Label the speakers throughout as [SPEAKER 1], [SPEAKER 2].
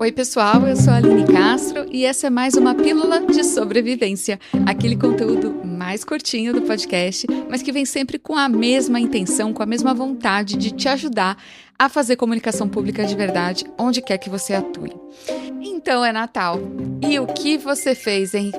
[SPEAKER 1] Oi, pessoal, eu sou a Aline Castro e essa é mais uma pílula de sobrevivência, aquele conteúdo mais curtinho do podcast, mas que vem sempre com a mesma intenção, com a mesma vontade de te ajudar a fazer comunicação pública de verdade onde quer que você atue. Então é Natal. E o que você fez, hein?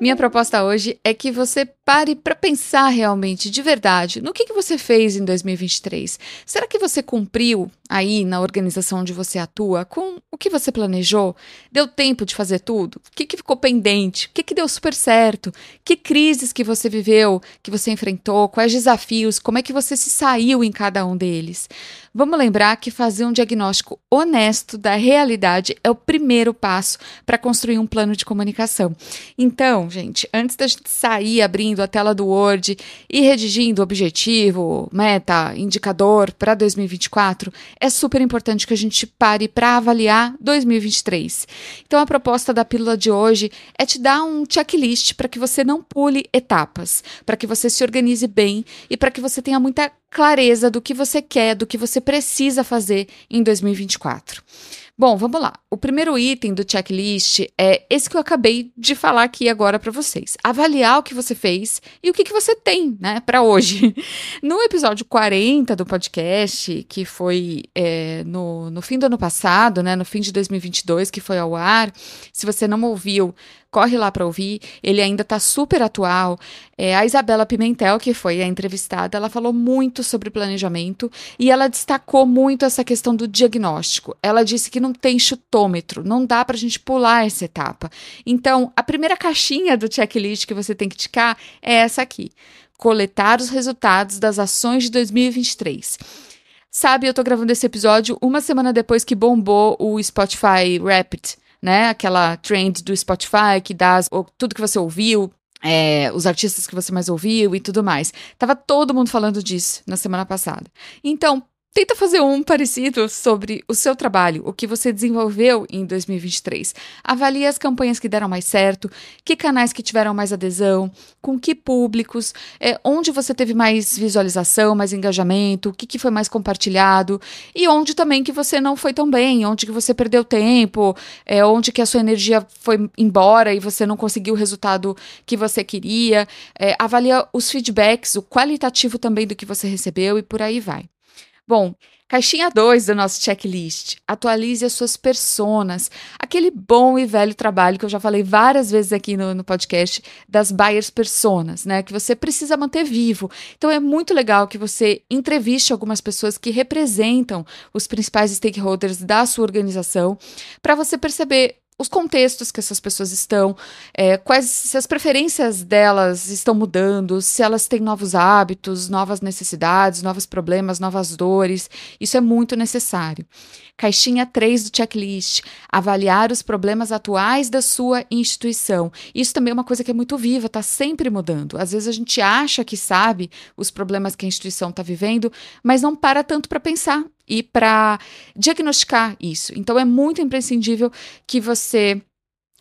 [SPEAKER 1] Minha proposta hoje é que você pare para pensar realmente, de verdade, no que, que você fez em 2023. Será que você cumpriu aí na organização onde você atua com o que você planejou? Deu tempo de fazer tudo? O que, que ficou pendente? O que, que deu super certo? Que crises que você viveu, que você enfrentou? Quais desafios? Como é que você se saiu em cada um deles? Vamos lembrar que fazer um diagnóstico honesto da realidade é o primeiro passo para construir um plano de comunicação. Então, gente, antes da gente sair abrindo a tela do Word e redigindo objetivo, meta, indicador para 2024, é super importante que a gente pare para avaliar 2023. Então, a proposta da pílula de hoje é te dar um checklist para que você não pule etapas, para que você se organize bem e para que você tenha muita clareza do que você quer, do que você precisa fazer em 2024. Bom, vamos lá. O primeiro item do checklist é esse que eu acabei de falar aqui agora para vocês. Avaliar o que você fez e o que, que você tem, né, para hoje. No episódio 40 do podcast, que foi é, no, no fim do ano passado, né, no fim de 2022, que foi ao ar, se você não ouviu, corre lá para ouvir, ele ainda está super atual. É, a Isabela Pimentel, que foi a entrevistada, ela falou muito sobre planejamento e ela destacou muito essa questão do diagnóstico. Ela disse que não tem chutômetro, não dá para a gente pular essa etapa. Então, a primeira caixinha do checklist que você tem que ticar é essa aqui: coletar os resultados das ações de 2023. Sabe, eu tô gravando esse episódio uma semana depois que bombou o Spotify Rapid né? Aquela trend do Spotify que dá tudo que você ouviu, é, os artistas que você mais ouviu e tudo mais. Tava todo mundo falando disso na semana passada. Então, Tenta fazer um parecido sobre o seu trabalho, o que você desenvolveu em 2023. Avalie as campanhas que deram mais certo, que canais que tiveram mais adesão, com que públicos, é, onde você teve mais visualização, mais engajamento, o que, que foi mais compartilhado e onde também que você não foi tão bem, onde que você perdeu tempo, é, onde que a sua energia foi embora e você não conseguiu o resultado que você queria. É, avalia os feedbacks, o qualitativo também do que você recebeu e por aí vai. Bom, caixinha 2 do nosso checklist. Atualize as suas personas. Aquele bom e velho trabalho que eu já falei várias vezes aqui no, no podcast das buyers personas, né? Que você precisa manter vivo. Então é muito legal que você entreviste algumas pessoas que representam os principais stakeholders da sua organização para você perceber os contextos que essas pessoas estão, é, quais se as preferências delas estão mudando, se elas têm novos hábitos, novas necessidades, novos problemas, novas dores. Isso é muito necessário. Caixinha 3 do checklist: avaliar os problemas atuais da sua instituição. Isso também é uma coisa que é muito viva, está sempre mudando. Às vezes a gente acha que sabe os problemas que a instituição está vivendo, mas não para tanto para pensar e para diagnosticar isso. Então é muito imprescindível que você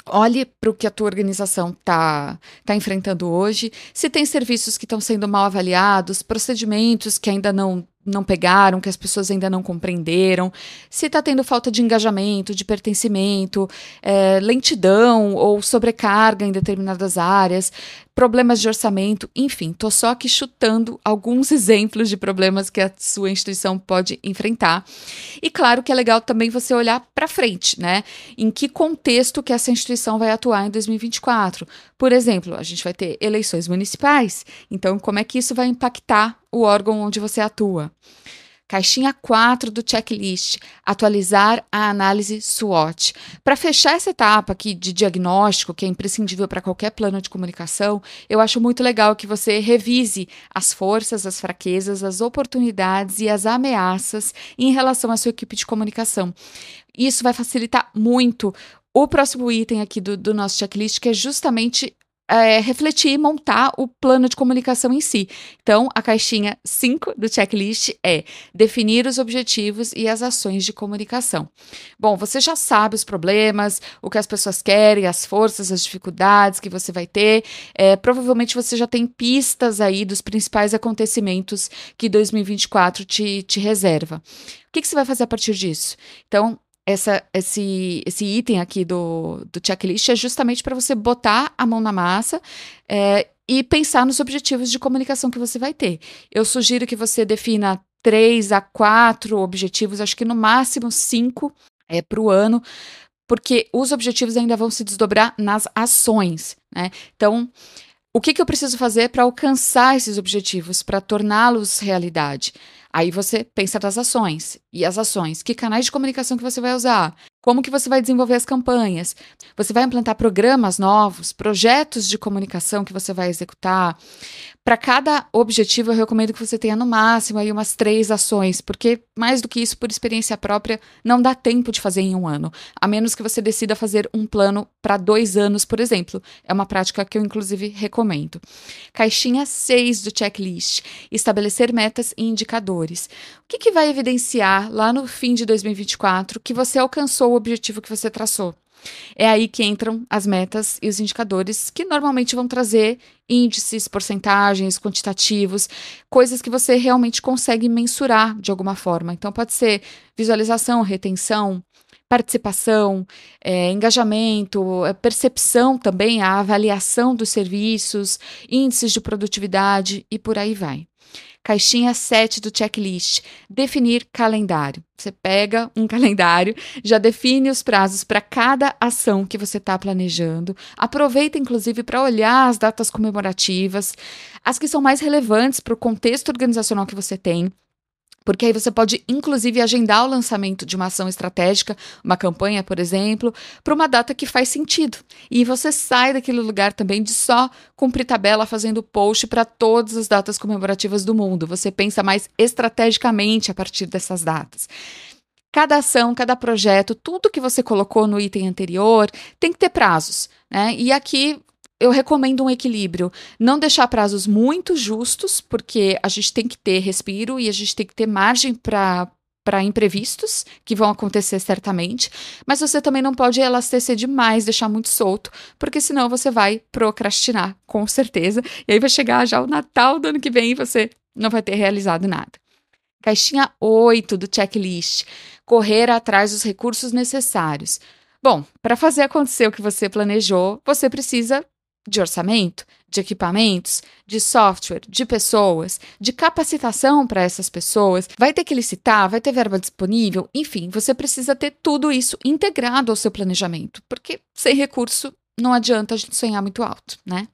[SPEAKER 1] olhe para o que a tua organização está tá enfrentando hoje, se tem serviços que estão sendo mal avaliados, procedimentos que ainda não não pegaram, que as pessoas ainda não compreenderam, se está tendo falta de engajamento, de pertencimento, é, lentidão ou sobrecarga em determinadas áreas, problemas de orçamento, enfim, estou só aqui chutando alguns exemplos de problemas que a sua instituição pode enfrentar. E claro que é legal também você olhar para frente, né? Em que contexto que essa instituição vai atuar em 2024. Por exemplo, a gente vai ter eleições municipais, então como é que isso vai impactar o órgão onde você atua? Caixinha 4 do checklist: atualizar a análise SWOT. Para fechar essa etapa aqui de diagnóstico, que é imprescindível para qualquer plano de comunicação, eu acho muito legal que você revise as forças, as fraquezas, as oportunidades e as ameaças em relação à sua equipe de comunicação. Isso vai facilitar muito o próximo item aqui do, do nosso checklist, que é justamente é, refletir e montar o plano de comunicação em si. Então, a caixinha 5 do checklist é definir os objetivos e as ações de comunicação. Bom, você já sabe os problemas, o que as pessoas querem, as forças, as dificuldades que você vai ter. É, provavelmente você já tem pistas aí dos principais acontecimentos que 2024 te, te reserva. O que, que você vai fazer a partir disso? Então, essa, esse, esse item aqui do, do checklist é justamente para você botar a mão na massa é, e pensar nos objetivos de comunicação que você vai ter. Eu sugiro que você defina três a quatro objetivos, acho que no máximo cinco é, para o ano, porque os objetivos ainda vão se desdobrar nas ações. Né? Então, o que, que eu preciso fazer para alcançar esses objetivos, para torná-los realidade? Aí você pensa das ações. E as ações, que canais de comunicação que você vai usar? Como que você vai desenvolver as campanhas? Você vai implantar programas novos, projetos de comunicação que você vai executar? Para cada objetivo, eu recomendo que você tenha no máximo aí umas três ações, porque mais do que isso, por experiência própria, não dá tempo de fazer em um ano, a menos que você decida fazer um plano para dois anos, por exemplo. É uma prática que eu, inclusive, recomendo. Caixinha 6 do checklist: estabelecer metas e indicadores. O que, que vai evidenciar lá no fim de 2024 que você alcançou objetivo que você traçou? É aí que entram as metas e os indicadores que normalmente vão trazer índices, porcentagens, quantitativos, coisas que você realmente consegue mensurar de alguma forma. Então, pode ser visualização, retenção, participação, é, engajamento, é, percepção também, a avaliação dos serviços, índices de produtividade e por aí vai. Caixinha 7 do checklist: definir calendário. Você pega um calendário, já define os prazos para cada ação que você está planejando. Aproveita, inclusive, para olhar as datas comemorativas, as que são mais relevantes para o contexto organizacional que você tem. Porque aí você pode, inclusive, agendar o lançamento de uma ação estratégica, uma campanha, por exemplo, para uma data que faz sentido. E você sai daquele lugar também de só cumprir tabela fazendo post para todas as datas comemorativas do mundo. Você pensa mais estrategicamente a partir dessas datas. Cada ação, cada projeto, tudo que você colocou no item anterior tem que ter prazos. Né? E aqui eu recomendo um equilíbrio. Não deixar prazos muito justos, porque a gente tem que ter respiro e a gente tem que ter margem para para imprevistos que vão acontecer certamente, mas você também não pode elastecer demais, deixar muito solto, porque senão você vai procrastinar, com certeza, e aí vai chegar já o Natal do ano que vem e você não vai ter realizado nada. Caixinha 8 do checklist: correr atrás dos recursos necessários. Bom, para fazer acontecer o que você planejou, você precisa de orçamento, de equipamentos, de software, de pessoas, de capacitação para essas pessoas, vai ter que licitar, vai ter verba disponível, enfim, você precisa ter tudo isso integrado ao seu planejamento, porque sem recurso não adianta a gente sonhar muito alto, né?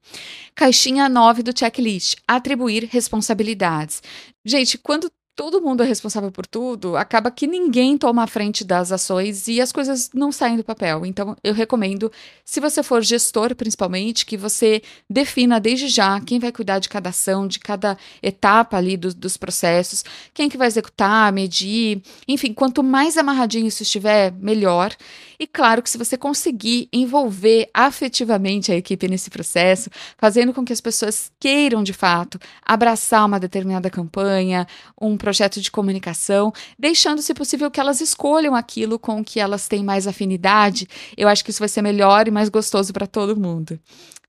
[SPEAKER 1] Caixinha 9 do checklist: atribuir responsabilidades. Gente, quando todo mundo é responsável por tudo, acaba que ninguém toma a frente das ações e as coisas não saem do papel. Então, eu recomendo, se você for gestor principalmente, que você defina desde já quem vai cuidar de cada ação, de cada etapa ali do, dos processos, quem que vai executar, medir, enfim, quanto mais amarradinho isso estiver, melhor. E claro que se você conseguir envolver afetivamente a equipe nesse processo, fazendo com que as pessoas queiram de fato abraçar uma determinada campanha, um projeto de comunicação, deixando, se possível, que elas escolham aquilo com que elas têm mais afinidade. Eu acho que isso vai ser melhor e mais gostoso para todo mundo.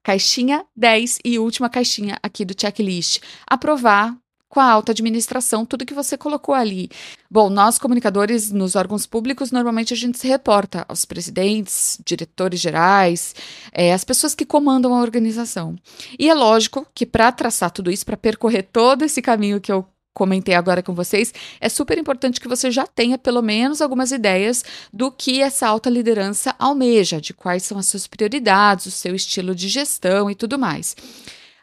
[SPEAKER 1] Caixinha 10 e última caixinha aqui do checklist. Aprovar com a alta administração tudo que você colocou ali. Bom, nós comunicadores nos órgãos públicos, normalmente a gente se reporta aos presidentes, diretores gerais, é, as pessoas que comandam a organização. E é lógico que para traçar tudo isso, para percorrer todo esse caminho que eu comentei agora com vocês, é super importante que você já tenha pelo menos algumas ideias do que essa alta liderança almeja, de quais são as suas prioridades, o seu estilo de gestão e tudo mais.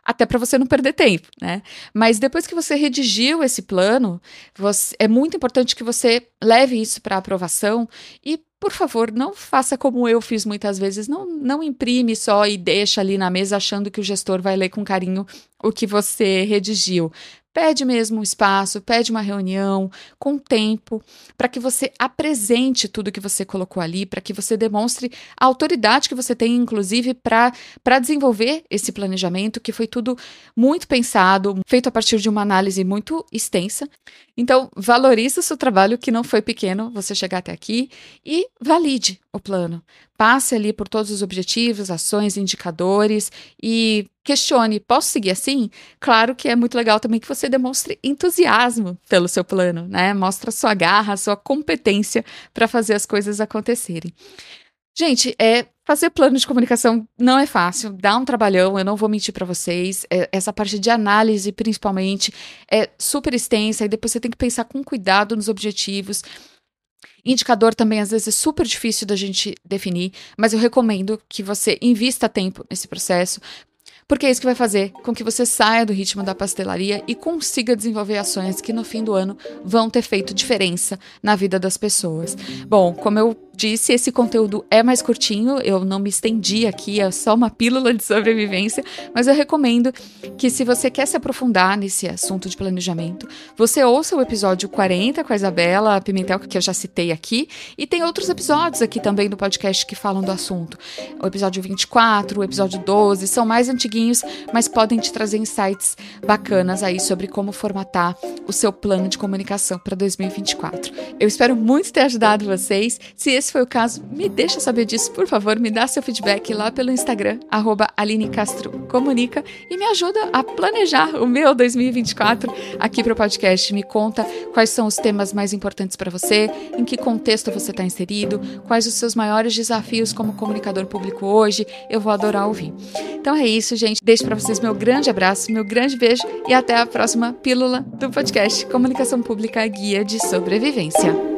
[SPEAKER 1] Até para você não perder tempo, né? Mas depois que você redigiu esse plano, você, é muito importante que você leve isso para aprovação e por favor, não faça como eu fiz muitas vezes. Não, não imprime só e deixa ali na mesa achando que o gestor vai ler com carinho o que você redigiu. Pede mesmo um espaço, pede uma reunião com tempo, para que você apresente tudo que você colocou ali, para que você demonstre a autoridade que você tem, inclusive, para desenvolver esse planejamento, que foi tudo muito pensado, feito a partir de uma análise muito extensa. Então, valorize o seu trabalho, que não foi pequeno você chegar até aqui, e valide o plano. Passe ali por todos os objetivos, ações, indicadores e questione, posso seguir assim? Claro que é muito legal também que você demonstre entusiasmo pelo seu plano, né? Mostra sua garra, sua competência para fazer as coisas acontecerem. Gente, é fazer plano de comunicação não é fácil, dá um trabalhão, eu não vou mentir para vocês. É, essa parte de análise, principalmente, é super extensa e depois você tem que pensar com cuidado nos objetivos. Indicador também às vezes é super difícil da gente definir, mas eu recomendo que você invista tempo nesse processo, porque é isso que vai fazer com que você saia do ritmo da pastelaria e consiga desenvolver ações que no fim do ano vão ter feito diferença na vida das pessoas. Bom, como eu disse, esse conteúdo é mais curtinho, eu não me estendi aqui, é só uma pílula de sobrevivência, mas eu recomendo que se você quer se aprofundar nesse assunto de planejamento, você ouça o episódio 40 com a Isabela Pimentel, que eu já citei aqui, e tem outros episódios aqui também no podcast que falam do assunto. O episódio 24, o episódio 12, são mais antiguinhos, mas podem te trazer insights bacanas aí sobre como formatar o seu plano de comunicação para 2024. Eu espero muito ter ajudado vocês. Se esse foi o caso, me deixa saber disso, por favor, me dá seu feedback lá pelo Instagram, arroba Aline Castro Comunica, e me ajuda a planejar o meu 2024 aqui para o podcast. Me conta quais são os temas mais importantes para você, em que contexto você está inserido, quais os seus maiores desafios como comunicador público hoje. Eu vou adorar ouvir. Então é isso, gente. Deixo para vocês meu grande abraço, meu grande beijo e até a próxima pílula do podcast Comunicação Pública Guia de Sobrevivência.